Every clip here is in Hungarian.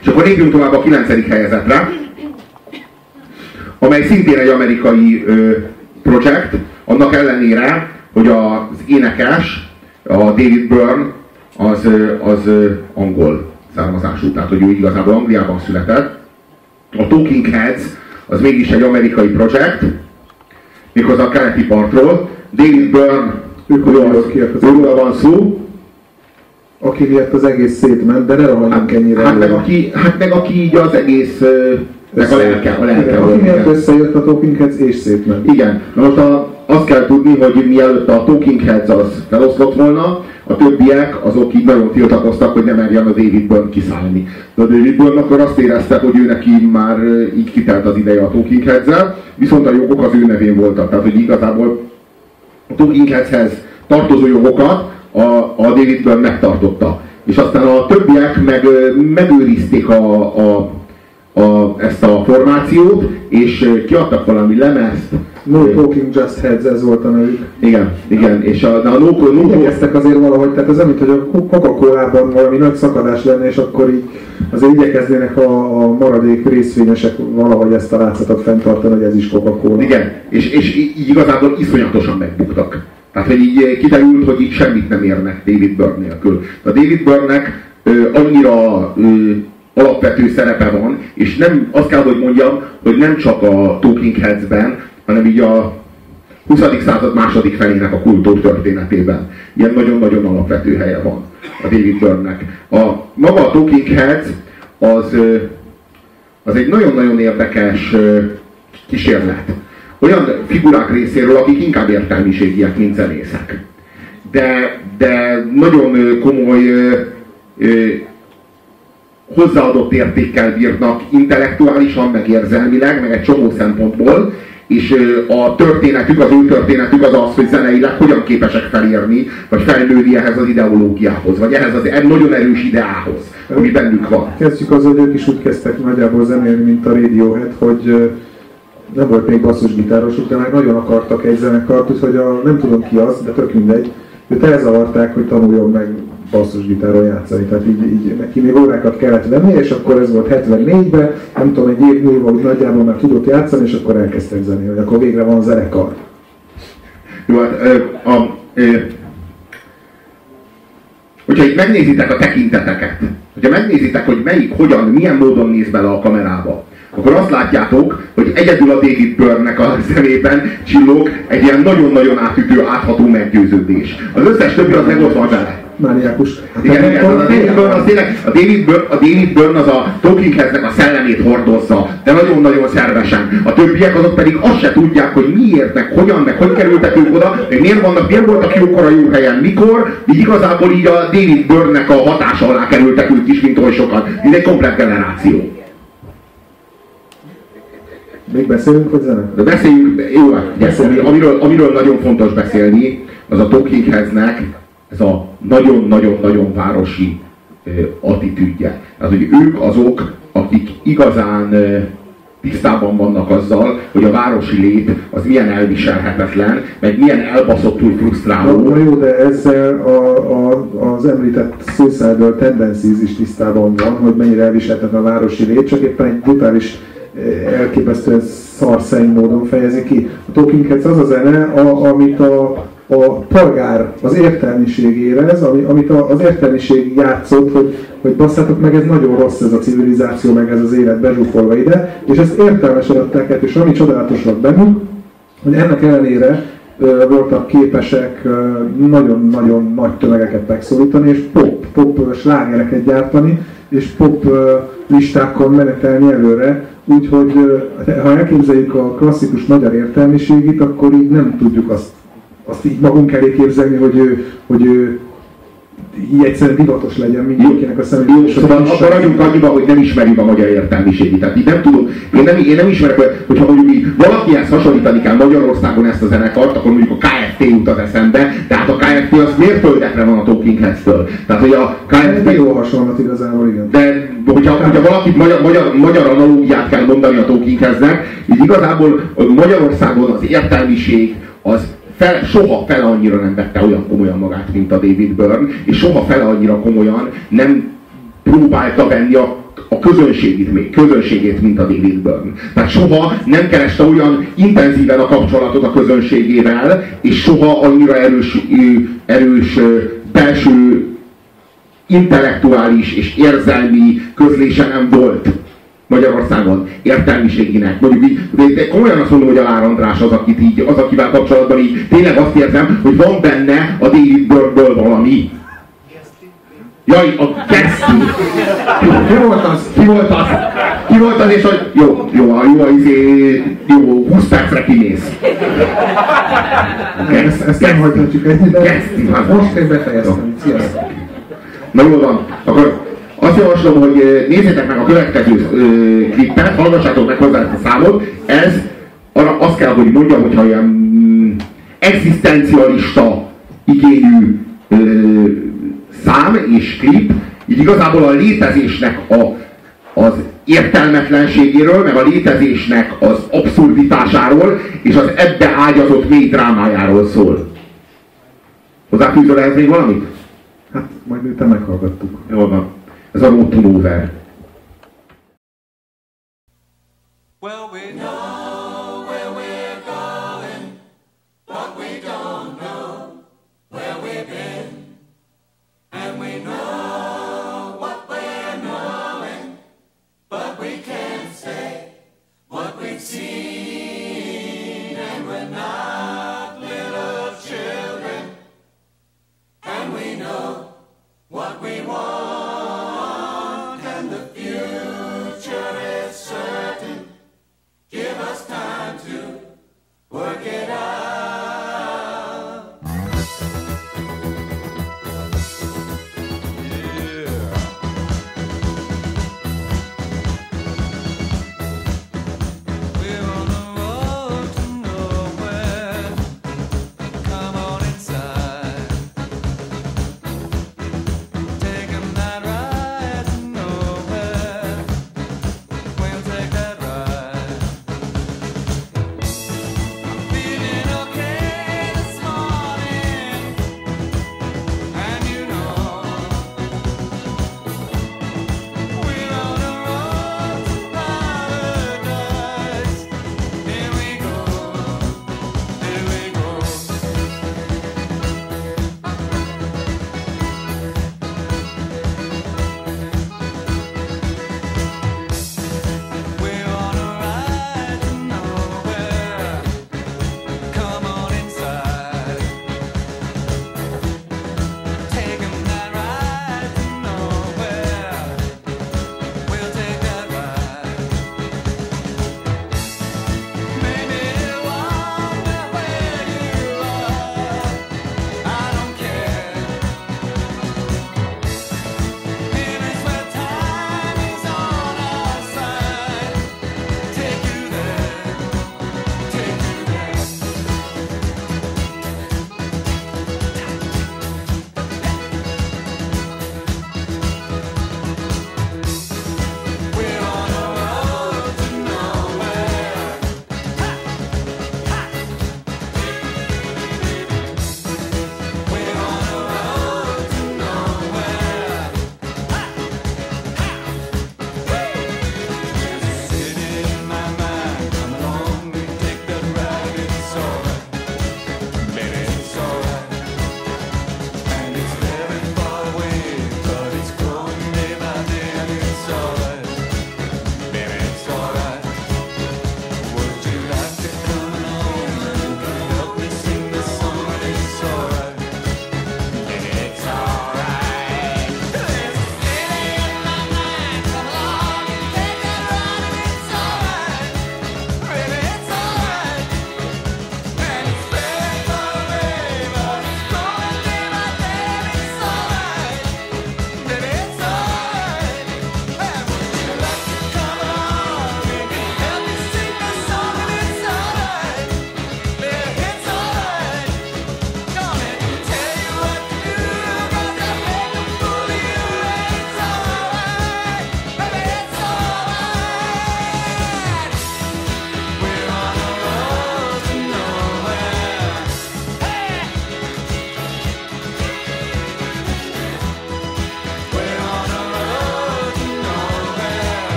És akkor lépjünk tovább a 9. helyezetre, amely szintén egy amerikai ö, projekt, annak ellenére, hogy az énekes, a David Byrne, az, az angol származású, tehát hogy ő igazából Angliában született. A Talking Heads az mégis egy amerikai projekt, méghozzá a keleti partról. David Byrne, ők őről van szó, aki miatt az egész szétment, de ne rohanjunk hát, ennyire. Hát meg, aki, hát meg aki így az egész meg a lelke, a lelke igen, aki miatt összejött a Talking Heads és szétment. Igen, na most a, azt kell tudni, hogy mielőtt a Talking Heads az feloszlott volna, a többiek azok így nagyon tiltakoztak, hogy nem merjen a David Byrne kiszállni. De a David Byrne akkor azt érezte, hogy ő neki már így kitelt az ideje a Talking heads viszont a jogok az ő nevén voltak. Tehát, hogy igazából a Talking Headshez tartozó jogokat a, a David Byrne megtartotta. És aztán a többiek meg megőrizték a, a, a, ezt a formációt, és kiadtak valami lemezt, No Talking Just Heads, ez volt a nevük. Igen, igen, és a, a no, no, no, Igyekeztek azért valahogy, tehát az amit, hogy a Coca-Colában valami nagy szakadás lenne, és akkor így azért igyekeznének a, a maradék részvényesek valahogy ezt a látszatot fenntartani, hogy ez is Coca-Cola. Igen, és, és így igazából iszonyatosan megbuktak. Tehát, hogy így kiderült, hogy így semmit nem érnek David Byrne nélkül. A David Byrne-nek annyira ö, alapvető szerepe van, és nem, azt kell, hogy mondjam, hogy nem csak a Talking Heads-ben, hanem így a 20. század második felének a kultúrtörténetében. Ilyen nagyon-nagyon alapvető helye van a David Byrne-nek. A, maga a Talking Heads az, az egy nagyon-nagyon érdekes kísérlet. Olyan figurák részéről, akik inkább értelmiségiek, mint zenészek. De, de nagyon komoly hozzáadott értékkel bírnak intellektuálisan, meg érzelmileg, meg egy csomó szempontból, és a történetük, az ő történetük az az, hogy zeneileg hogyan képesek felérni, vagy fejlődni ehhez az ideológiához, vagy ehhez az nagyon erős ideához, ami bennük van. Kezdjük azzal, hogy ők is úgy kezdtek nagyjából zenélni, mint a Radiohead, hogy nem volt még basszusgitárosuk, de meg nagyon akartak egy zenekart, hogy a, nem tudom ki az, de tök mindegy, őt elzavarták, hogy tanuljon meg basszusgitáron játszani. Tehát így, így neki még órákat kellett venni, és akkor ez volt 74-ben, nem tudom, egy év múlva úgy nagyjából már tudott játszani, és akkor elkezdtek zenélni, hogy akkor végre van zenekar. Jó, hát a, a, hogyha itt megnézitek a tekinteteket, hogyha megnézitek, hogy melyik, hogyan, milyen módon néz bele a kamerába, akkor azt látjátok, hogy egyedül a David Byrne-nek a szemében csillog egy ilyen nagyon-nagyon átütő, átható meggyőződés. Az összes többi az meg ott van vele mániákus. Igen, igen, a David Byrne az tényleg, a David Byrne, a David Byrne az a Talking Headsnek a szellemét hordozza, de nagyon-nagyon szervesen. A többiek azok pedig azt se tudják, hogy miért, meg hogyan, meg hogy kerültek ők oda, meg miért vannak, miért voltak jókor a jó helyen, mikor, így igazából így a David Byrne-nek a hatása alá kerültek ők is, mint oly sokan. Ez egy komplet generáció. Még beszélünk, zene? De beszéljünk, jó, beszélünk. Amiről, amiről nagyon fontos beszélni, az a Talking Headsnek ez a nagyon-nagyon-nagyon városi attitűdje. Tehát, hogy ők azok, akik igazán tisztában vannak azzal, hogy a városi lét az milyen elviselhetetlen, meg milyen elbaszottul frusztráló. Na, jó, de ezzel a, a, az említett Suicidal Tendencies is tisztában van, hogy mennyire elviselhetetlen a városi lét, csak éppen egy brutális elképesztően szarszein módon fejezi ki. A Talking Heads az a zene, a, amit a a polgár az értelmiség érez, ami, amit az értelmiség játszott, hogy, hogy basszátok meg, ez nagyon rossz ez a civilizáció, meg ez az élet bezsúfolva ide, és ezt értelmesen adták el, és ami csodálatos volt bennük, hogy ennek ellenére voltak képesek nagyon-nagyon nagy tömegeket megszólítani, és pop, pop slágereket gyártani, és pop listákon menetelni előre, úgyhogy ha elképzeljük a klasszikus magyar értelmiségét, akkor így nem tudjuk azt azt így magunk elé képzelni, hogy ő, hogy így egyszerűen divatos legyen mindenkinek a szemében. Jó, szóval akkor ragyunk annyiba, hogy nem ismerjük a magyar értelmiségét. Tehát így nem tudom, én nem, én nem ismerek, hogyha mondjuk így valakihez hasonlítani kell Magyarországon ezt a zenekart, akkor mondjuk a KFT jut az eszembe, tehát a KFT az mérföldekre van a Talking Heads-től. Tehát, hogy a KFT... Jó hasonlat igazából, igen. De hogyha, hogyha valaki magyar, magyar, magyar analógiát kell mondani a Talking Heads-nek, így igazából Magyarországon az értelmiség az fel, soha fele annyira nem vette olyan komolyan magát, mint a David Byrne, és soha fele annyira komolyan nem próbálta venni a, a közönségét, közönségét, mint a David Byrne. Tehát soha nem kereste olyan intenzíven a kapcsolatot a közönségével, és soha annyira erős, erős belső intellektuális és érzelmi közlése nem volt Magyarországon értelmiségének. Mondjuk így, de komolyan azt mondom, hogy a Lár András az, akit így, az, akivel kapcsolatban így tényleg azt érzem, hogy van benne a David Byrne-ből valami. Jaj, a Geszti! Ki volt az? Ki volt az? Ki volt az, és hogy jó, jó, jó, jó, izé, jó 20 percre kimész. Ezt, ezt nem hagyhatjuk ennyi, de Geszti, most én befejeztem. Sziasztok! Na jól van, akkor azt javaslom, hogy nézzétek meg a következő klippet, hallgassátok meg hozzá ezt a számot. Ez arra azt kell, hogy mondjam, hogyha olyan mm, egzisztencialista igényű ö, szám és klip, így igazából a létezésnek a, az értelmetlenségéről, meg a létezésnek az abszurditásáról, és az ebbe ágyazott mély drámájáról szól. Hozzáfűzöl ehhez még valamit? Hát majd miután meghallgattuk. Jól van. Ez a Nowhere. Well, we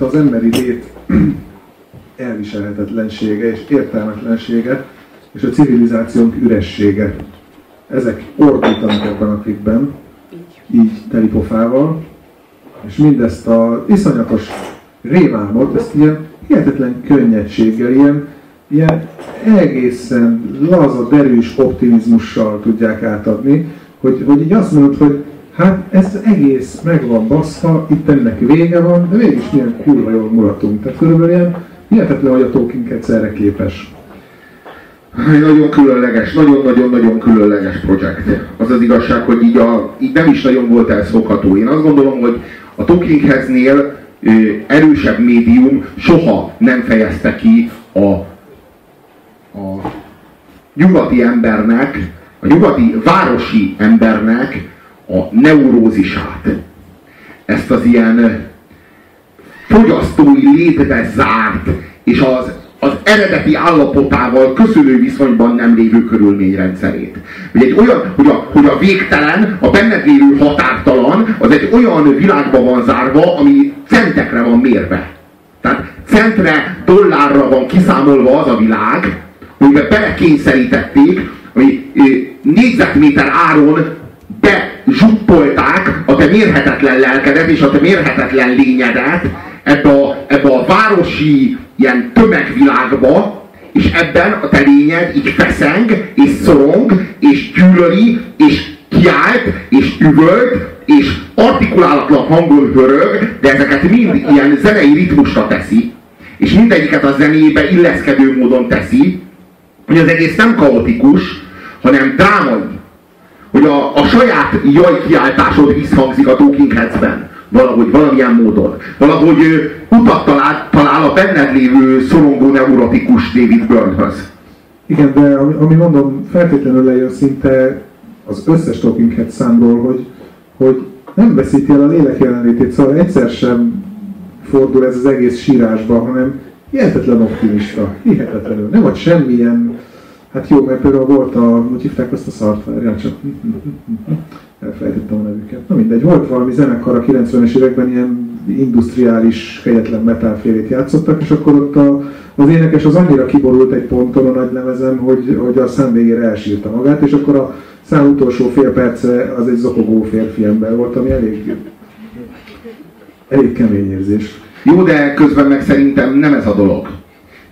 Az emberi lét elviselhetetlensége és értelmetlensége, és a civilizációnk üressége. Ezek ordítanak ebben a klipben, így telipofával, és mindezt a iszonyatos rémálmot, ezt ilyen hihetetlen könnyedséggel, ilyen, ilyen egészen laza, derűs optimizmussal tudják átadni, hogy, hogy így azt mondod, hogy hát ez egész meg van baszva, itt ennek vége van, de mégis milyen kurva jól mulatunk. Tehát körülbelül ilyen hihetetlen, hogy a Tolkien egyszerre képes. Nagyon különleges, nagyon-nagyon-nagyon különleges projekt. Az az igazság, hogy így, a, így nem is nagyon volt elszokható. Én azt gondolom, hogy a Tolkienheznél erősebb médium soha nem fejezte ki a, a nyugati embernek, a nyugati városi embernek a neurózisát. Ezt az ilyen fogyasztói létbe zárt, és az az eredeti állapotával köszönő viszonyban nem lévő körülményrendszerét. Hogy, egy olyan, hogy, a, hogy a végtelen, a benned lévő határtalan, az egy olyan világba van zárva, ami centekre van mérve. Tehát centre, dollárra van kiszámolva az a világ, amiben belekényszerítették, hogy négyzetméter áron bezsuppolták a te mérhetetlen lelkedet és a te mérhetetlen lényedet ebbe a, ebbe a városi ilyen tömegvilágba, és ebben a te lényed így feszeng, és szorong, és gyűlöli, és kiált, és üvölt, és artikulálatlan hangon hörög, de ezeket mind ilyen zenei ritmusra teszi, és mindegyiket a zenébe illeszkedő módon teszi, hogy az egész nem kaotikus, hanem drámai. Hogy a, a saját jaj kiáltásod visszhangzik a Talking Heads-ben valahogy, valamilyen módon. Valahogy utat talál, talál a benned lévő szorongó neurotikus David Byrnhöz. Igen, de ami, ami mondom, feltétlenül lejön szinte az összes Talking Head számról, hogy, hogy nem veszíti el a lélek jelenlétét, szóval egyszer sem fordul ez az egész sírásba, hanem hihetetlen optimista, hihetetlenül. Nem ad semmilyen, hát jó, mert például volt a, hogy hívták azt a szart, csak elfelejtettem a nevüket. Na mindegy, volt valami zenekar a 90-es években ilyen industriális, helyetlen metálfélét játszottak, és akkor ott a, az énekes az annyira kiborult egy ponton a nagy lemezem, hogy, hogy a szám végére elsírta magát, és akkor a szám utolsó fél perce az egy zokogó férfi ember volt, ami elég, elég kemény érzés. Jó, de közben meg szerintem nem ez a dolog.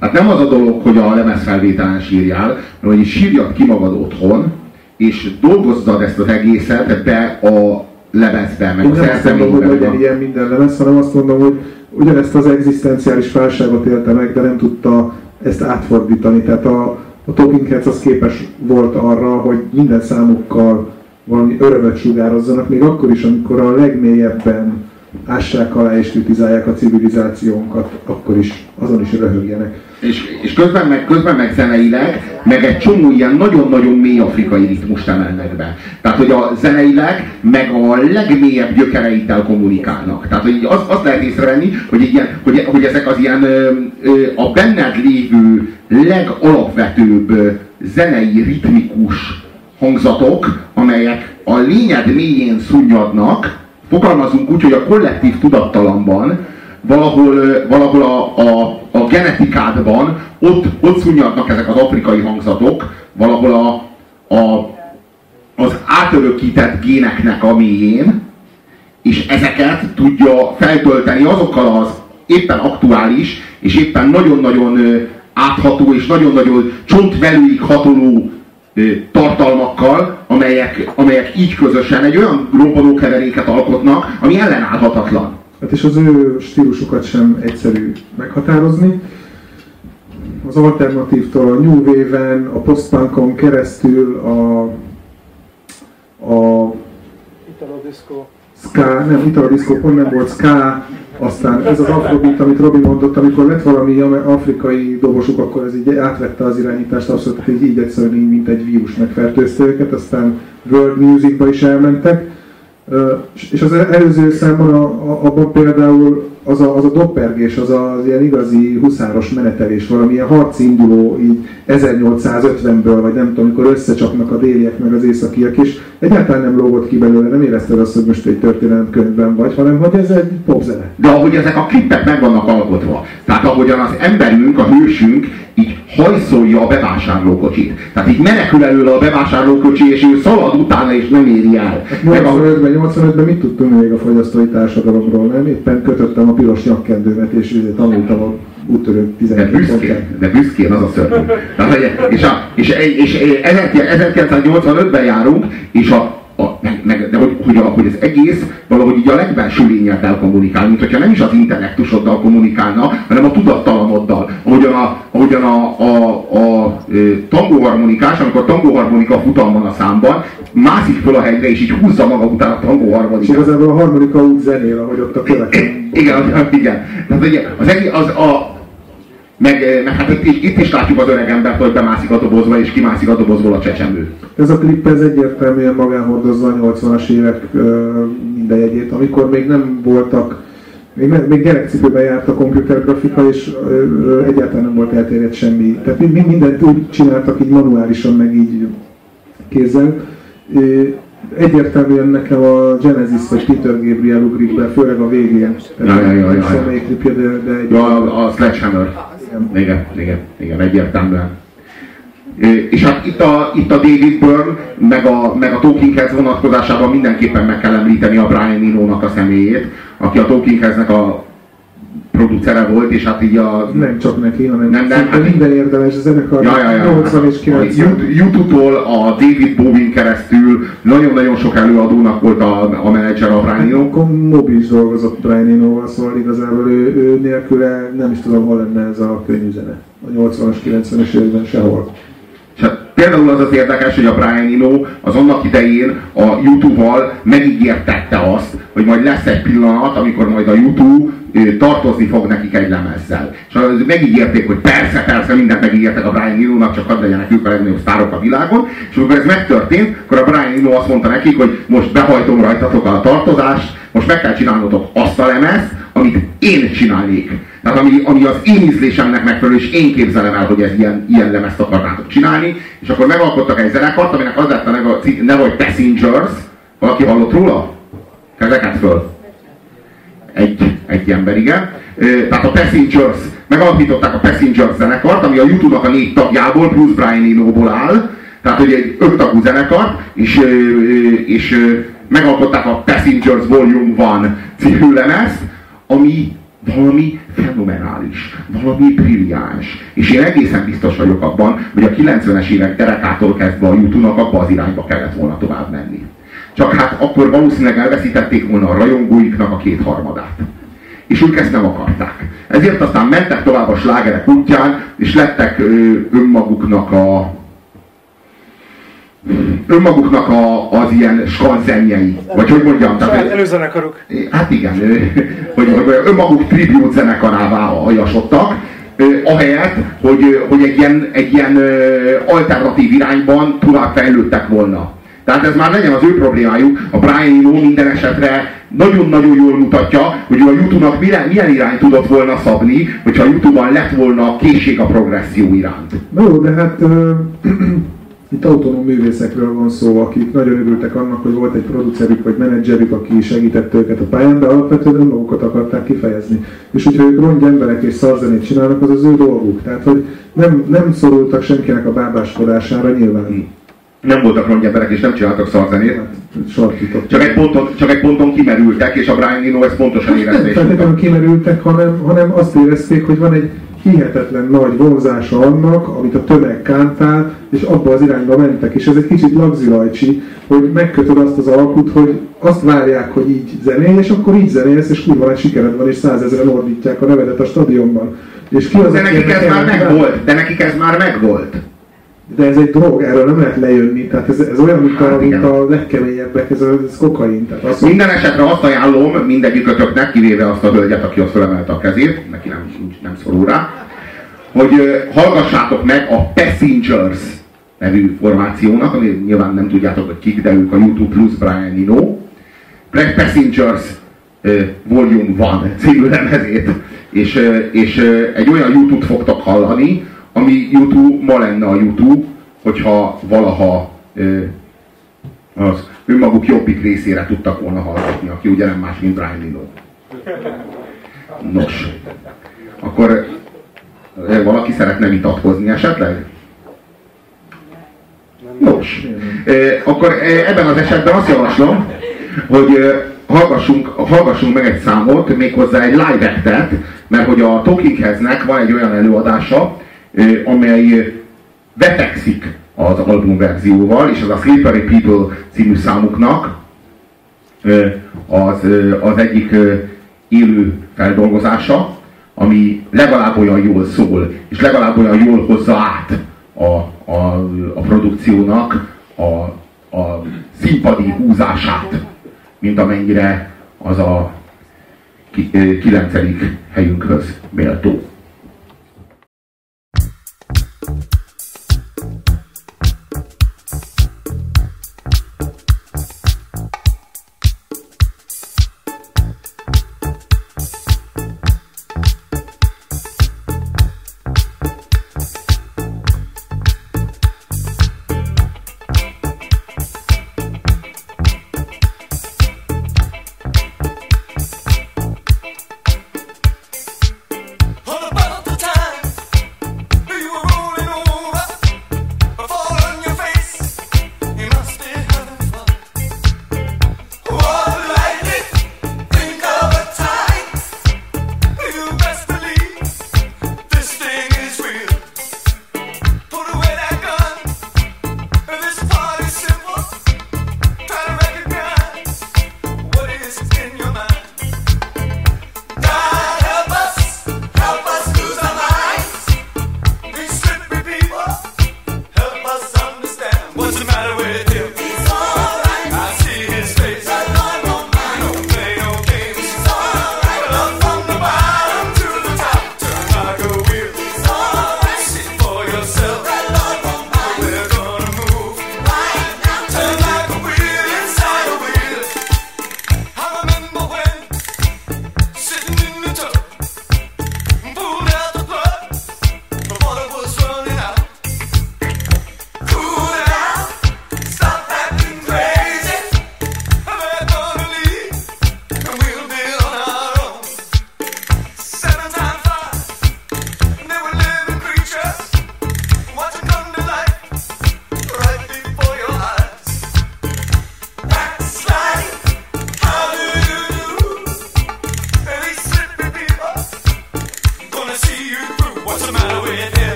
Hát nem az a dolog, hogy a lemezfelvételen sírjál, hanem hogy sírjad ki magad otthon, és dolgozzad ezt az egészet be a lemezbe, meg Én a szerzeménybe. hogy legyen ilyen minden lemez, hanem azt mondom, hogy ugyanezt az egzisztenciális válságot élte meg, de nem tudta ezt átfordítani. Tehát a, a Talking Heads az képes volt arra, hogy minden számukkal valami örömet sugározzanak, még akkor is, amikor a legmélyebben ássák alá és kritizálják a civilizációnkat, akkor is, azon is röhögjenek. És, és közben, meg, közben meg zeneileg, meg egy csomó ilyen nagyon-nagyon mély afrikai ritmust emelnek be. Tehát, hogy a zeneileg, meg a legmélyebb gyökereittel kommunikálnak. Tehát, hogy azt, azt lehet észrevenni, hogy, ilyen, hogy, hogy ezek az ilyen ö, ö, a benned lévő legalapvetőbb zenei ritmikus hangzatok, amelyek a lényed mélyén szunnyadnak, fogalmazunk úgy, hogy a kollektív tudattalamban, valahol, valahol a, a, a genetikádban, ott, ott szunnyadnak ezek az afrikai hangzatok, valahol a, a, az átörökített géneknek a mélyén, és ezeket tudja feltölteni azokkal az éppen aktuális, és éppen nagyon-nagyon átható és nagyon-nagyon csontvelőig hatoló tartalmakkal, amelyek, amelyek így közösen egy olyan robbanókeveréket alkotnak, ami ellenállhatatlan. Hát és az ő stílusukat sem egyszerű meghatározni. Az alternatívtól a New Wave-en, a postpunkon keresztül a, a Italo Disco. Ska, nem, Italo Disco pont nem volt, Ska, aztán ez az afrobeat, amit Robi mondott, amikor lett valami afrikai dobosuk, akkor ez így átvette az irányítást, azt hogy így egyszerűen így, mint egy vírus megfertőzte őket, aztán world musicba is elmentek, És az előző számban a, a, abban például az a, az a doppergés, az az ilyen igazi huszáros menetelés, valamilyen harci induló így 1850-ből, vagy nem tudom, amikor összecsapnak a déliek meg az északiak, és egyáltalán nem lógott ki belőle, nem érezted azt, hogy most egy történelemkönyvben vagy, hanem hogy ez egy popzene. De ahogy ezek a klippek meg vannak alkotva, tehát ahogyan az emberünk, a hősünk így hajszolja a bevásárlókocsit. Tehát így menekül előle a bevásárlókocsi, és ő szalad utána, és nem éri el. 85-ben, 85-ben mit tudtunk még a fogyasztói társadalomról, nem? Éppen kötöttem a piros nyakkendőmet, és tanultam a úttörő 12 de büszkén, de büszkén az a szörnyű. és, a, és, és, és 1985-ben járunk, és a a, meg, meg, de hogy, hogy, a, hogy az egész valahogy így a legbelső lényeddel kommunikál, mint hogyha nem is az intellektusoddal kommunikálna, hanem a tudattalanoddal. Ahogyan a, ahogyan a, a, a, a tangóharmonikás, amikor a tangóharmonika futam van a számban, mászik föl a hegyre, és így húzza maga után a tangóharmonikát. És igazából a harmonika úgy zenél, ahogy ott a köveken. Igen, igen. Tehát ugye, az, egész, az, a, meg, eh, meg hát itt is, itt is látjuk az öreg embert, hogy bemászik a dobozba, és kimászik a dobozból a csecsemő. Ez a klip ez egyértelműen magánhordozza a 80-as évek minden jegyét, amikor még nem voltak még, ne, még gyerekcipőben járt a komputergrafika, és ö, egyáltalán nem volt elterjedt semmi. Tehát mind, mindent úgy csináltak így manuálisan, meg így kézzel egyértelműen nekem a Genesis vagy Peter Gabriel ugrik be, főleg a végén. Ja, ja, ja, ja, ja. de, de egy... ja, a, a Sledgehammer. Igen. igen, igen, igen, egyértelműen. És hát itt a, itt a David Byrne, meg a, meg a Talking Heads vonatkozásában mindenképpen meg kell említeni a Brian Eno-nak a személyét, aki a Talking Heads-nek a producere volt, és hát így a... Nem csak neki, hanem nem, nem, hát minden érdemes zenekar, ja, ja, ja, 80 és 90. YouTube-tól a David Bowie keresztül nagyon-nagyon sok előadónak volt a, a menedzser a Brian Eno. Akkor Moby is dolgozott Brian Eno-val, szóval igazából ő, ő nélküle nem is tudom, hol lenne ez a könnyű zene. A 80-as, 90-es években sehol. Például az az érdekes, hogy a Brian Eno az annak idején a YouTube-val megígértette azt, hogy majd lesz egy pillanat, amikor majd a YouTube tartozni fog nekik egy lemezzel. És megígérték, hogy persze, persze, mindent megígértek a Brian Eno-nak, csak hadd legyenek ők a legnagyobb sztárok a világon. És amikor ez megtörtént, akkor a Brian Eno azt mondta nekik, hogy most behajtom rajtatok a tartozást, most meg kell csinálnotok azt a lemezt, amit én csinálnék. Tehát ami, ami az én ízlésemnek megfelelő, és én képzelem el, hogy ez ilyen, ilyen lemezt akarnátok csinálni. És akkor megalkottak egy zenekart, aminek az lett a neve, neve hogy Passengers. Valaki hallott róla? Kezeket föl egy, egy ember, igen. Tehát a Passengers, megalapították a Passengers zenekart, ami a YouTube-nak a négy tagjából, plusz Brian Eno-ból áll, tehát hogy egy öttagú zenekar, és, és megalkották a Passengers Volume 1 című lemezt, ami valami fenomenális, valami brilliáns. És én egészen biztos vagyok abban, hogy a 90-es évek derekától kezdve a YouTube-nak abba az irányba kellett volna tovább menni. Csak hát akkor valószínűleg elveszítették volna a rajongóiknak a kétharmadát. És ők ezt nem akarták. Ezért aztán mentek tovább a slágerek útján, és lettek önmaguknak a önmaguknak a, az ilyen skanzenjei. Vagy hogy mondjam? Tehát, előzenekarok. Hát igen, hogy, hogy önmaguk tribute zenekarává hajasodtak, ahelyett, hogy, hogy egy ilyen, egy ilyen alternatív irányban tovább fejlődtek volna. Tehát ez már legyen az ő problémájuk. A Brian Eno minden esetre nagyon-nagyon jól mutatja, hogy a YouTube-nak milyen, milyen irány tudott volna szabni, hogyha a YouTube-ban lett volna a készség a progresszió iránt. Jó, de hát itt autonóm művészekről van szó, akik nagyon örültek annak, hogy volt egy producerük vagy menedzserük, aki segítette őket a pályán, de alapvetően önmagukat akarták kifejezni. És hogyha ők rongy emberek és szarzenét csinálnak, az az ő dolguk. Tehát, hogy nem, nem szorultak senkinek a bábáskodására nyilván nem voltak rongy emberek, és nem csináltak szarzenét. Csak egy, ponton, csak egy ponton kimerültek, és a Brian Eno ezt pontosan érezte. Nem nem kimerültek, hanem, hanem azt érezték, hogy van egy hihetetlen nagy vonzása annak, amit a tömeg kántál, és abba az irányba mentek. És ez egy kicsit lagzilajcsi, hogy megkötöd azt az alkut, hogy azt várják, hogy így zenélj, és akkor így zenélsz, és kurva nagy sikered van, és százezeren ordítják a nevedet a stadionban. És ki az, de nekik ez már megvolt, de nekik ez már megvolt de ez egy drog, erről nem lehet lejönni, tehát ez, ez olyan, mint a, hát, mint a legkeményebbek, ez, ez kokain. Tehát az, Minden esetre azt ajánlom mindegyikötöknek, kivéve azt a hölgyet, aki azt felemelte a kezét, neki nem, nem szorul rá, hogy hallgassátok meg a Passengers nevű formációnak, ami nyilván nem tudjátok, hogy kik, de ők a YouTube plus Brian Eno, Black Passengers Volume 1 című lemezét, és, és egy olyan YouTube-t fogtok hallani, ami YouTube, ma lenne a YouTube, hogyha valaha az önmaguk jobbik részére tudtak volna hallgatni, aki ugye nem más, mint Brian Eno. Nos, akkor valaki szeretne vitatkozni esetleg? Nos, akkor ebben az esetben azt javaslom, hogy hallgassunk, hallgassunk meg egy számot, méghozzá egy live actet, mert hogy a Talking Headsnek van egy olyan előadása, amely vetekszik az albumverzióval, és az a Slippery People című számuknak az, az egyik élő feldolgozása, ami legalább olyan jól szól, és legalább olyan jól hozza át a, a, a produkciónak a, a színpadi húzását, mint amennyire az a kilencedik helyünkhöz méltó.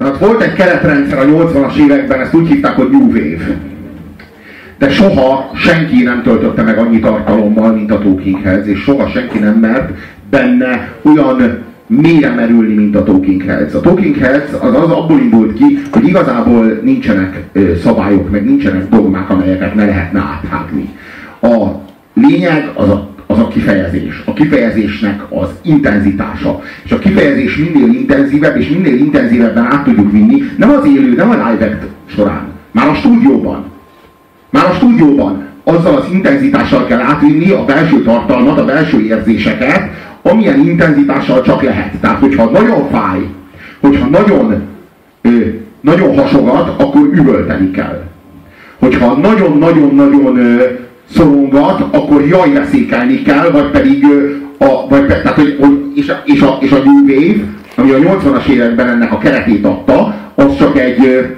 Tehát volt egy keretrendszer a 80-as években, ezt úgy hívták, hogy New Wave. De soha senki nem töltötte meg annyi tartalommal, mint a Talking Heads, és soha senki nem mert benne olyan mélyre merülni, mint a Talking Heads. A Talking Heads az, az abból indult ki, hogy igazából nincsenek szabályok, meg nincsenek dogmák, amelyeket ne lehetne áthágni. A lényeg az a kifejezés. A kifejezésnek az intenzitása. És a kifejezés minél intenzívebb, és minél intenzívebben át tudjuk vinni, nem az élő, nem a live során, már a stúdióban. Már a stúdióban azzal az intenzitással kell átvinni a belső tartalmat, a belső érzéseket, amilyen intenzitással csak lehet. Tehát, hogyha nagyon fáj, hogyha nagyon, ö, nagyon hasogat, akkor üvölteni kell. Hogyha nagyon-nagyon-nagyon szorongat, akkor jaj veszékelni kell, vagy pedig a, vagy, tehát, hogy, és, a, és, a, és a New Wave, ami a 80-as években ennek a keretét adta, az csak egy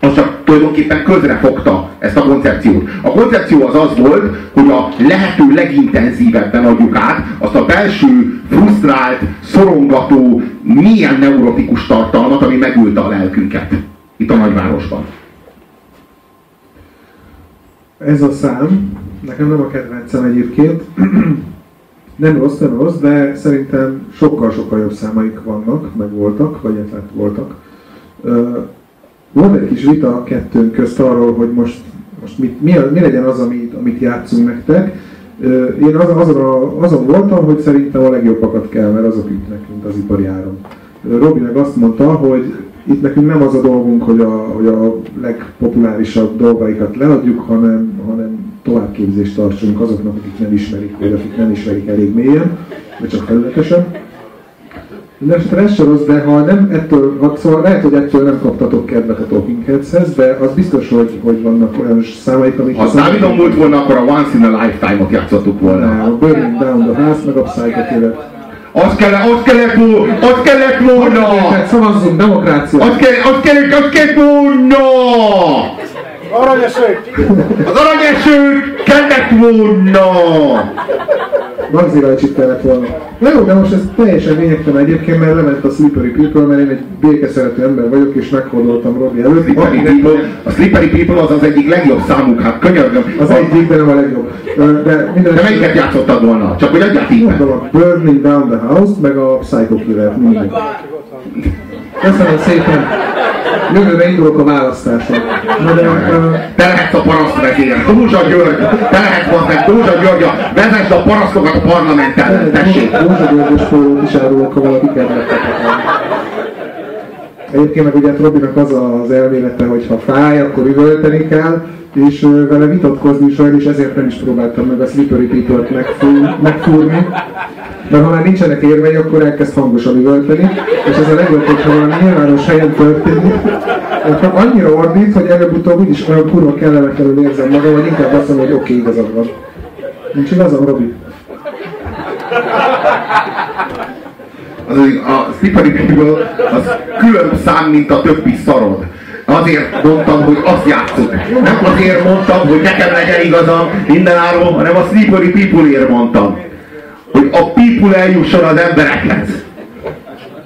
az csak tulajdonképpen közrefogta ezt a koncepciót. A koncepció az az volt, hogy a lehető legintenzívebben adjuk át azt a belső, frusztrált, szorongató, milyen neurotikus tartalmat, ami megülte a lelkünket itt a nagyvárosban ez a szám, nekem nem a kedvencem egyébként, nem rossz, nem rossz, de szerintem sokkal-sokkal jobb számaik vannak, meg voltak, vagy hát voltak. Volt egy kis vita a kettőnk közt arról, hogy most, most mit, mi, mi legyen az, amit, amit játszunk nektek. Én azon, azon, azon voltam, hogy szerintem a legjobbakat kell, mert azok ütnek, mint az ipari áron. Robi meg azt mondta, hogy itt nekünk nem az a dolgunk, hogy a, hogy a legpopulárisabb dolgaikat leadjuk, hanem, hanem továbbképzést tartsunk azoknak, akik nem ismerik, vagy akik nem ismerik elég mélyen, vagy csak felületesen. De ez sem rossz, de ha nem ettől, ha, szóval lehet, hogy ettől nem kaptatok kedvet a Talking Heads-hez, de az biztos, hogy, hogy vannak olyan számaik, amik... Ha Dávidon múlt volna, akkor a Once in a Lifetime-ot játszottuk volna. A Burning Down the House, meg a Psycho azt kellett, azt kellett, azt kellett volna! Szavazzunk, demokrácia! Azt kellett, azt kellett, azt kellett volna! Aranyesők! Az aranyesők kellett volna! Magzi Rajcsit kellett volna. Na jó, de most ez teljesen lényegtelen egyébként, mert lement a Slippery People, mert én egy békeszerető ember vagyok, és meghódoltam Robi előtt. Slippery People, a Slippery People az az egyik legjobb számuk, hát könyörgöm. Az egyik, de nem a legjobb. De, minden de melyiket játszottad volna? Csak hogy adjál tippet. a Burning Down the House, meg a Psycho Killer. Köszönöm szépen! Jövőre indulok a választáson. Na de, te lehetsz a parasztvezér. Dózsa György, te lehetsz az meg Dózsa György, vezess a parasztokat a parlament ellen, tessék. Dózsa Györgyös folyót is árulok, ha valaki kedvet Egyébként meg ugye Robinak az az elmélete, hogy ha fáj, akkor üvölteni kell, és vele vitatkozni is és ezért nem is próbáltam meg a Slippery People-t megfúrni. Mert ha már nincsenek érvei, akkor elkezd hangosan üvölteni, és ez a legjobb, hogyha valami nyilvános helyen történik, akkor annyira ordít, hogy előbb-utóbb úgyis olyan kurva kellemetlenül érzem magam, hogy inkább azt mondom, hogy oké, okay, igazad van. Nincs igazam, Robi? Az, a People az külön szám, mint a többi szarod. Azért mondtam, hogy azt játszunk. Nem azért mondtam, hogy nekem legyen igazam mindenáról, hanem a Slippery People-ért mondtam hogy a people eljusson az emberekhez.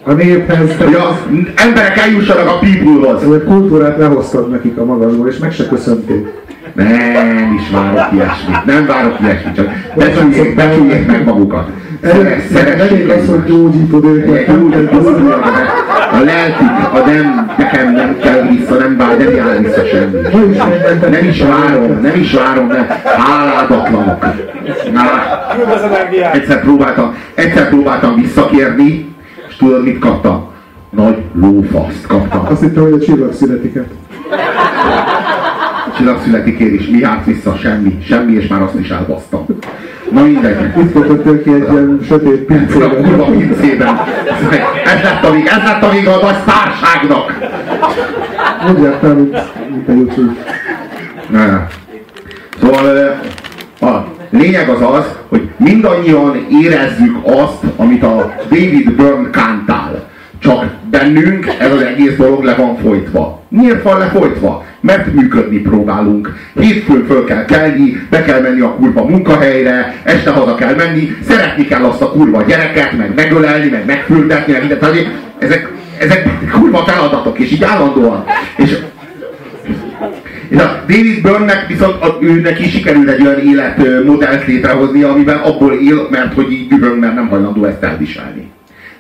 A néphez. Hogy az emberek eljussanak a people-hoz. A kultúrát lehoztad nekik a magadból, és meg se köszönték. Nem is várok ilyesmit, nem várok ilyesmit, csak becsüljék, becsüljék meg magukat. Elég az, hogy gyógyítod őket. A lelkük, a nem, nekem nem kell vissza, nem vár, nem jár vissza semmi. Nem is várom, nem is várom, nem. Háládatlanok. Egyszer próbáltam, egyszer próbáltam visszakérni, és tudod mit kaptam? Nagy lófaszt kaptam. Azt hittem, hogy a csillag születik ér is, mi járt vissza? Semmi, semmi, és már azt is elbasztam. Na mindegy. Itt voltott ki egy ilyen sötét pincében. A kurva pincében. Ez lett a ez lett a vég a nagy sztárságnak. Mondják fel, mint, mint a YouTube. Ne. Szóval a lényeg az az, hogy mindannyian érezzük azt, amit a David Byrne kántál. Csak bennünk ez az egész dolog le van folytva. Miért van lefolytva? Mert működni próbálunk. Hétfőn föl kell kelni, be kell menni a kurva munkahelyre, este haza kell menni, szeretni kell azt a kurva gyereket, meg megölelni, meg megfürdetni, meg mindent. Ezek, ezek kurva feladatok, és így állandóan. És, és a David Byrne-nek viszont a, ő neki sikerült egy olyan életmodellt létrehozni, amiben abból él, mert hogy így dühöng, mert nem hajlandó ezt elviselni.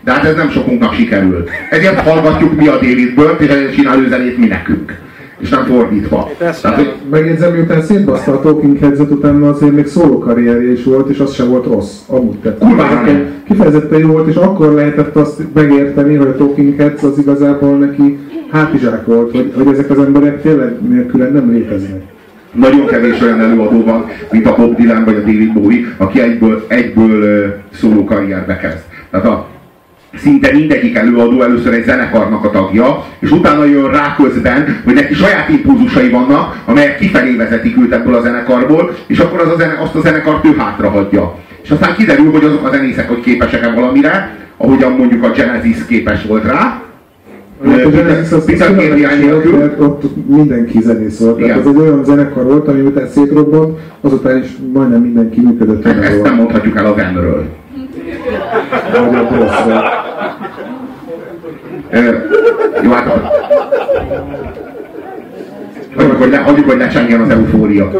De hát ez nem sokunknak sikerült. Ezért hallgatjuk mi a David Byrne-t, és ezért csinál ő zenét mi nekünk és nem fordítva. Tehát, hogy... Megjegyzem, miután szétbaszta a Talking Heads-et, utána azért még szóló karrierje is volt, és az sem volt rossz. Amúgy tett. Kifejezetten jó volt, és akkor lehetett azt megérteni, hogy a Talking Heads az igazából neki hátizsák volt, hogy, hogy ezek az emberek tényleg nélkülen nem léteznek. Nagyon kevés olyan előadó van, mint a Bob Dylan vagy a David Bowie, aki egyből, egyből szóló karrierbe kezd. Tehát a szinte mindegyik előadó először egy zenekarnak a tagja, és utána jön rá közben, hogy neki saját impulzusai vannak, amelyek kifelé vezetik őt ebből a zenekarból, és akkor az a zene, azt a zenekart ő hátrahagyja. És aztán kiderül, hogy azok a zenészek, hogy képesek-e valamire, ahogyan mondjuk a Genesis képes volt rá, mert ott mindenki zenész volt. Tehát az egy olyan zenekar volt, ami után szétrobbant, azután is majdnem mindenki működött. Ezt nem mondhatjuk el a Venről. Jó, hát hagyjuk, hogy, le, hagyjuk, hogy lecsengjen az eufória.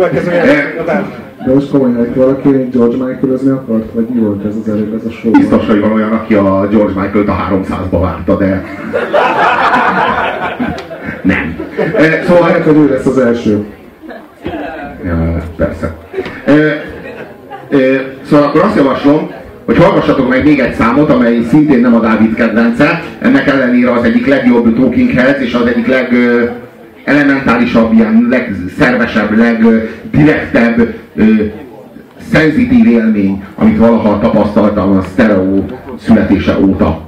de most komolyan, hogy valaki George Michael-özni akart? Vagy mi volt ez az előbb, ez a show? Biztos, hogy van olyan, aki a George Michael-t a 300-ba várta, de... Nem. Szóval... Lehet, hogy ő lesz az első. Ja, persze. Szóval akkor azt javaslom, hogy hallgassatok meg még egy számot, amely szintén nem a Dávid kedvence, ennek ellenére az egyik legjobb Talking Heads, és az egyik leg elementálisabb, ilyen legszervesebb, legdirektebb, szenzitív élmény, amit valaha tapasztaltam a stereo születése óta.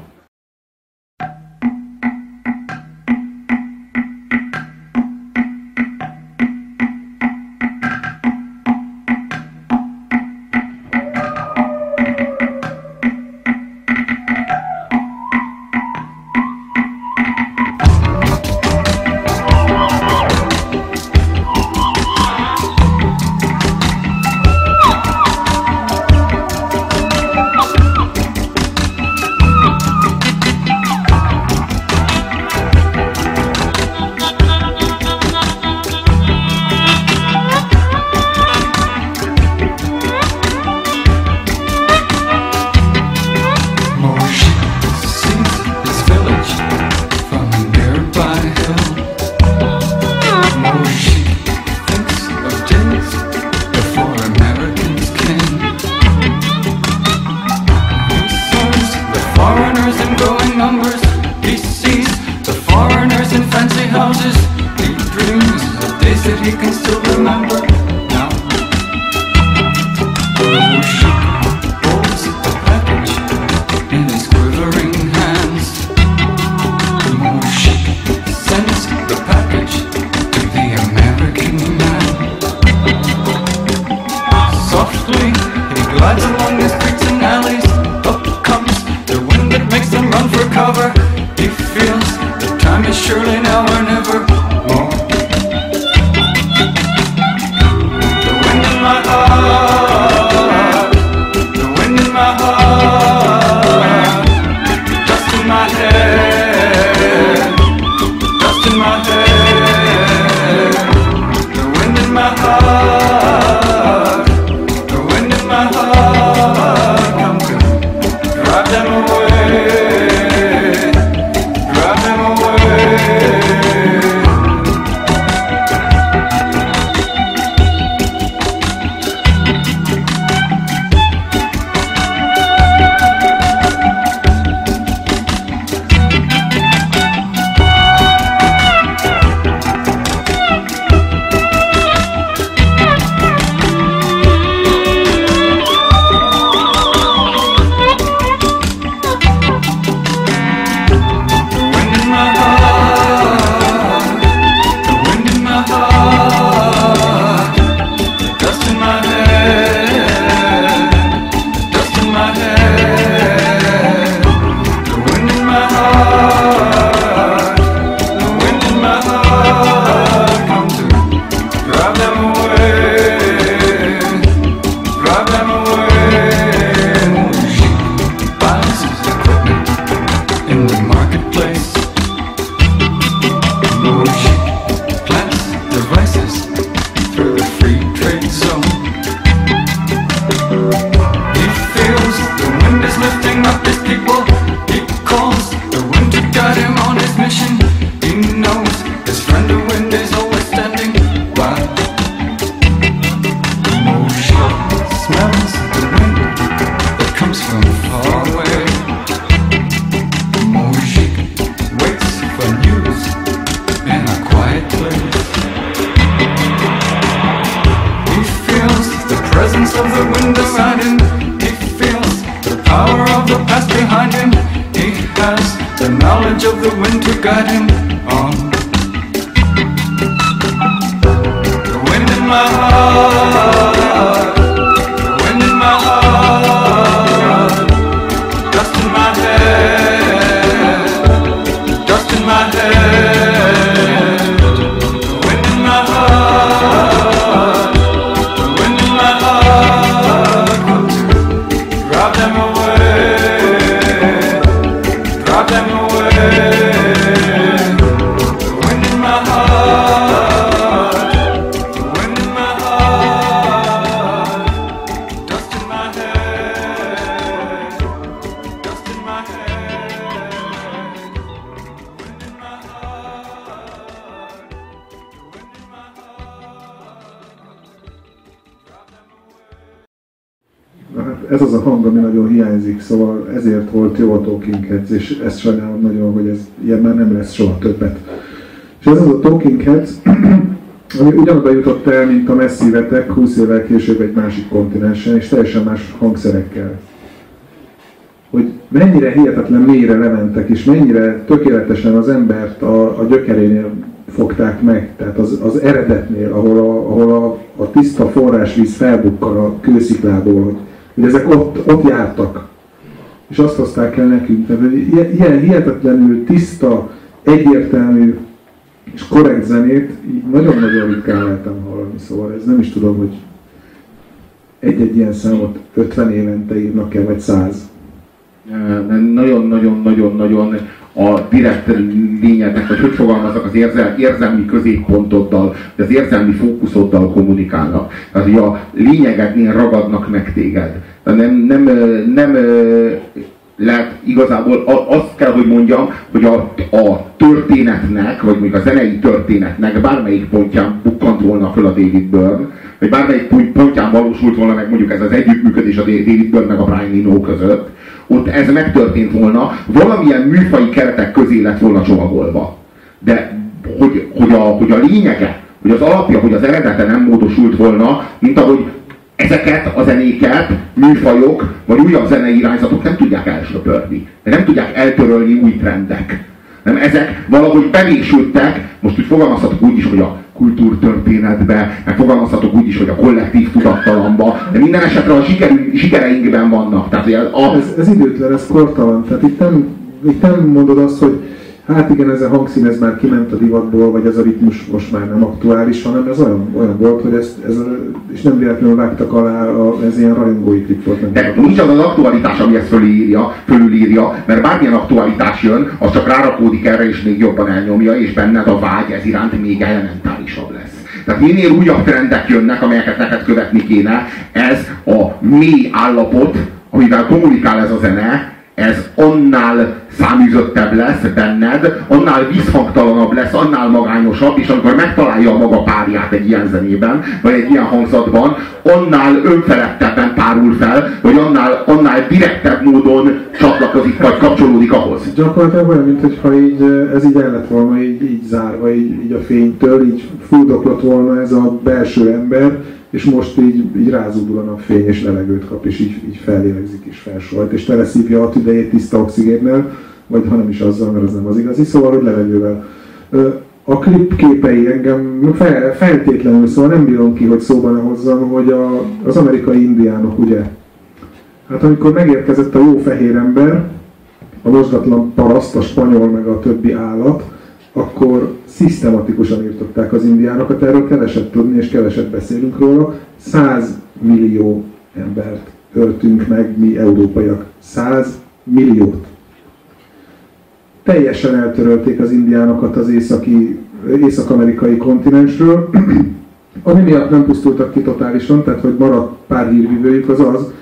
Oh, shit. Jó Talking Heads, és ezt sajnálom nagyon, hogy ez ilyen már nem lesz soha többet. És ez az a Talking Heads, ami ugyanoda jutott el, mint a messzívetek 20 évvel később egy másik kontinensen, és teljesen más hangszerekkel. Hogy mennyire hihetetlen mélyre lementek, és mennyire tökéletesen az embert a, a gyökerénél fogták meg, tehát az, az eredetnél, ahol, a, ahol a, a tiszta forrásvíz felbukkan a kősziklából, hogy, hogy ezek ott, ott jártak. És azt hozták el nekünk. Tehát ilyen- hihetetlenül tiszta, egyértelmű és korrekt zenét így nagyon-nagyon ritkán lehetem hallani, szóval ez nem is tudom, hogy egy-egy ilyen számot 50 évente írnak el, vagy 100. nagyon-nagyon-nagyon-nagyon a direkt lényednek, vagy hogy fogalmazok, az érzel, érzelmi középpontoddal, az érzelmi fókuszoddal kommunikálnak. Tehát, hogy a lényegednél ragadnak meg téged. Nem, nem, nem lehet igazából azt kell, hogy mondjam, hogy a, a történetnek, vagy még a zenei történetnek bármelyik pontján bukkant volna föl a David Byrne, vagy bármelyik pont- pontján valósult volna meg mondjuk ez az együttműködés a David Byrne meg a Brian Eno között, ott ez megtörtént volna, valamilyen műfai keretek közé lett volna csomagolva. De hogy, hogy, a, hogy a lényege, hogy az alapja, hogy az eredete nem módosult volna, mint ahogy ezeket a zenéket, műfajok, vagy újabb zenei irányzatok nem tudják elsöpörni. Nem tudják eltörölni új trendek. Nem, ezek valahogy bevésültek, most úgy fogalmazhatok úgy is, hogy a kultúrtörténetbe, meg fogalmazhatok úgy is, hogy a kollektív tudattalamba, de minden esetre a sikerünk, sikereinkben vannak. Tehát a, Ez, ez időtlen, ez kortalan. Tehát itt nem, itt nem mondod azt, hogy hát igen, ez a hangszín ez már kiment a divatból, vagy ez a ritmus most már nem aktuális, hanem ez olyan, olyan volt, hogy ezt, ez, és nem véletlenül vágtak alá, a, ez ilyen rajongói klip volt. Nem de nincs az az aktualitás, ami ezt fölírja, fölülírja, mert bármilyen aktualitás jön, az csak rárakódik erre, és még jobban elnyomja, és benned a vágy ez iránt még elementárisabb lesz. Tehát minél újabb trendek jönnek, amelyeket neked követni kéne, ez a mély állapot, amivel kommunikál ez a zene, ez annál száműzöttebb lesz benned, annál visszhangtalanabb lesz, annál magányosabb, és amikor megtalálja a maga párját egy ilyen zenében, vagy egy ilyen hangzatban, annál önfeledtebben tárul fel, vagy annál, annál direktebb módon csatlakozik, vagy kapcsolódik ahhoz. Gyakorlatilag olyan, mintha így, ez így el lett volna így, így zárva, így, így a fénytől, így fuldoklott volna ez a belső ember, és most így, így rázódul a napfény, és levegőt kap, és így, így fellélegzik, és felsolt, és teleszívja a tüdejét tiszta oxigénnel, vagy ha nem is azzal, mert az nem az igazi, szóval, hogy levegővel. A klip képei engem fel, feltétlenül, szóval nem bírom ki, hogy szóban ne hozzam, hogy a, az amerikai indiánok, ugye, hát amikor megérkezett a jó fehér ember, a mozgatlan paraszt, a spanyol meg a többi állat, akkor szisztematikusan írtották az indiánokat, erről keveset tudni és keveset beszélünk róla. 100 millió embert öltünk meg mi európaiak. 100 milliót. Teljesen eltörölték az indiánokat az északi, észak-amerikai kontinensről, ami miatt nem pusztultak ki totálisan, tehát hogy maradt pár hírvívőjük az az,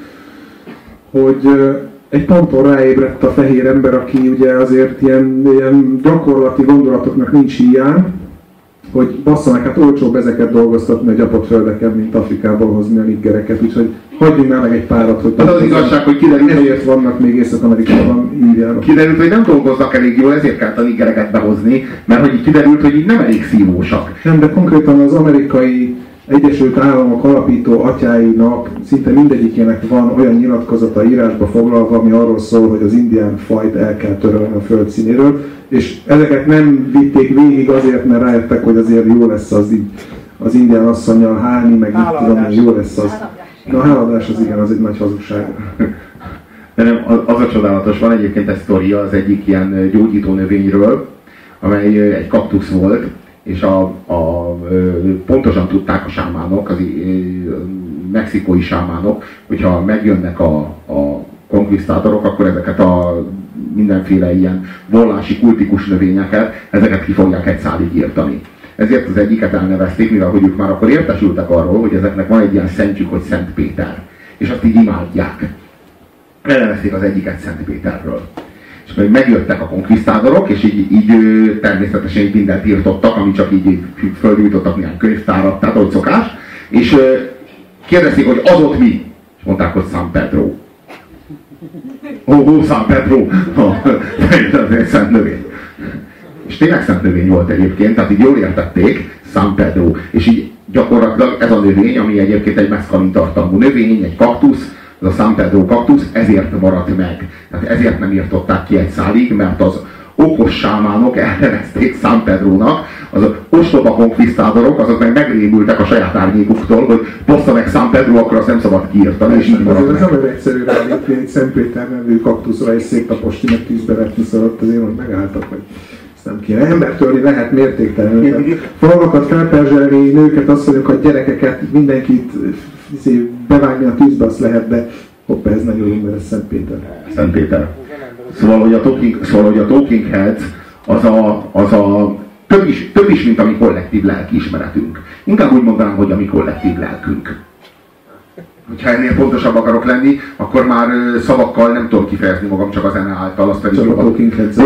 hogy egy ponton ráébredt a fehér ember, aki ugye azért ilyen, ilyen gyakorlati gondolatoknak nincs hiány, hogy bassza meg, hát olcsóbb ezeket dolgoztatni a gyapott földeken, mint Afrikából hozni a niggereket, úgyhogy hagyjunk már meg egy párat, hogy Az az igazság, hogy kiderült, hogy, ezért vannak még Észak-Amerikában indiánok. kiderült, hogy nem dolgoznak elég jól, ezért kellett a niggereket behozni, mert hogy így kiderült, hogy így nem elég szívósak. Nem, de konkrétan az amerikai Egyesült Államok alapító atyáinak szinte mindegyikének van olyan nyilatkozata írásba foglalva, ami arról szól, hogy az indián fajt el kell törölni a föld színéről, és ezeket nem vitték végig azért, mert rájöttek, hogy azért jó lesz az, az indián asszonyjal hálni, meg itt tudom, jó lesz az. Na, a háladás az igen, az egy nagy hazugság. De nem, az a csodálatos, van egyébként egy sztoria az egyik ilyen gyógyító növényről, amely egy kaktusz volt, és a, a, pontosan tudták a sámánok, az mexikói sámánok, hogyha megjönnek a, a konkvisztátorok, akkor ezeket a mindenféle ilyen vallási kultikus növényeket, ezeket ki fogják egy szálig írtani. Ezért az egyiket elnevezték, mivel hogy ők már akkor értesültek arról, hogy ezeknek van egy ilyen szentjük, hogy Szent Péter. És azt így imádják. Elnevezték az egyiket Szent Péterről és még megjöttek a konkvisztádorok, és így, így természetesen így mindent írtottak, ami csak így, földgyújtottak milyen könyvtárat, tehát ahogy szokás, és kérdezték, hogy az ott mi? És mondták, hogy San Pedro. Ó, oh, San Pedro! Oh, szent növény. És tényleg szent növény volt egyébként, tehát így jól értették, San Pedro. És így gyakorlatilag ez a növény, ami egyébként egy meszkalin tartalmú növény, egy kaktusz, ez a San Pedro kaktusz ezért maradt meg. Tehát ezért nem írtották ki egy szálig, mert az okos sámánok elnevezték San Pedrónak, az ostoba konkvisztádorok, azok meg megrémültek a saját árnyékuktól, hogy bossza meg San Pedro, akkor azt nem szabad kiírtani, és így maradt Ez nem egyszerű ráállítani egy Szent Péter nevű kaktuszra és széttaposti, meg tűzbe vetni, szóval azért, hogy megálltak, hogy nem kéne. Embertörni lehet mértéktelenül. Falvakat felperzselni, nőket, asszonyokat, gyerekeket, mindenkit izé, bevágni a tűzbe, azt lehet, de hoppá, ez nagyon jó, mert ez Szent Péter. Szent Péter. Szóval, hogy a Talking, szóval, hogy a talking Heads az a, az a több is, több is, mint a mi kollektív lelkiismeretünk. Inkább úgy mondanám, hogy a mi kollektív lelkünk. Hogyha ennél pontosabb akarok lenni, akkor már szavakkal nem tudom kifejezni magam csak a zene által, azt pedig jobb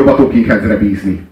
a Talking Heads-re bízni.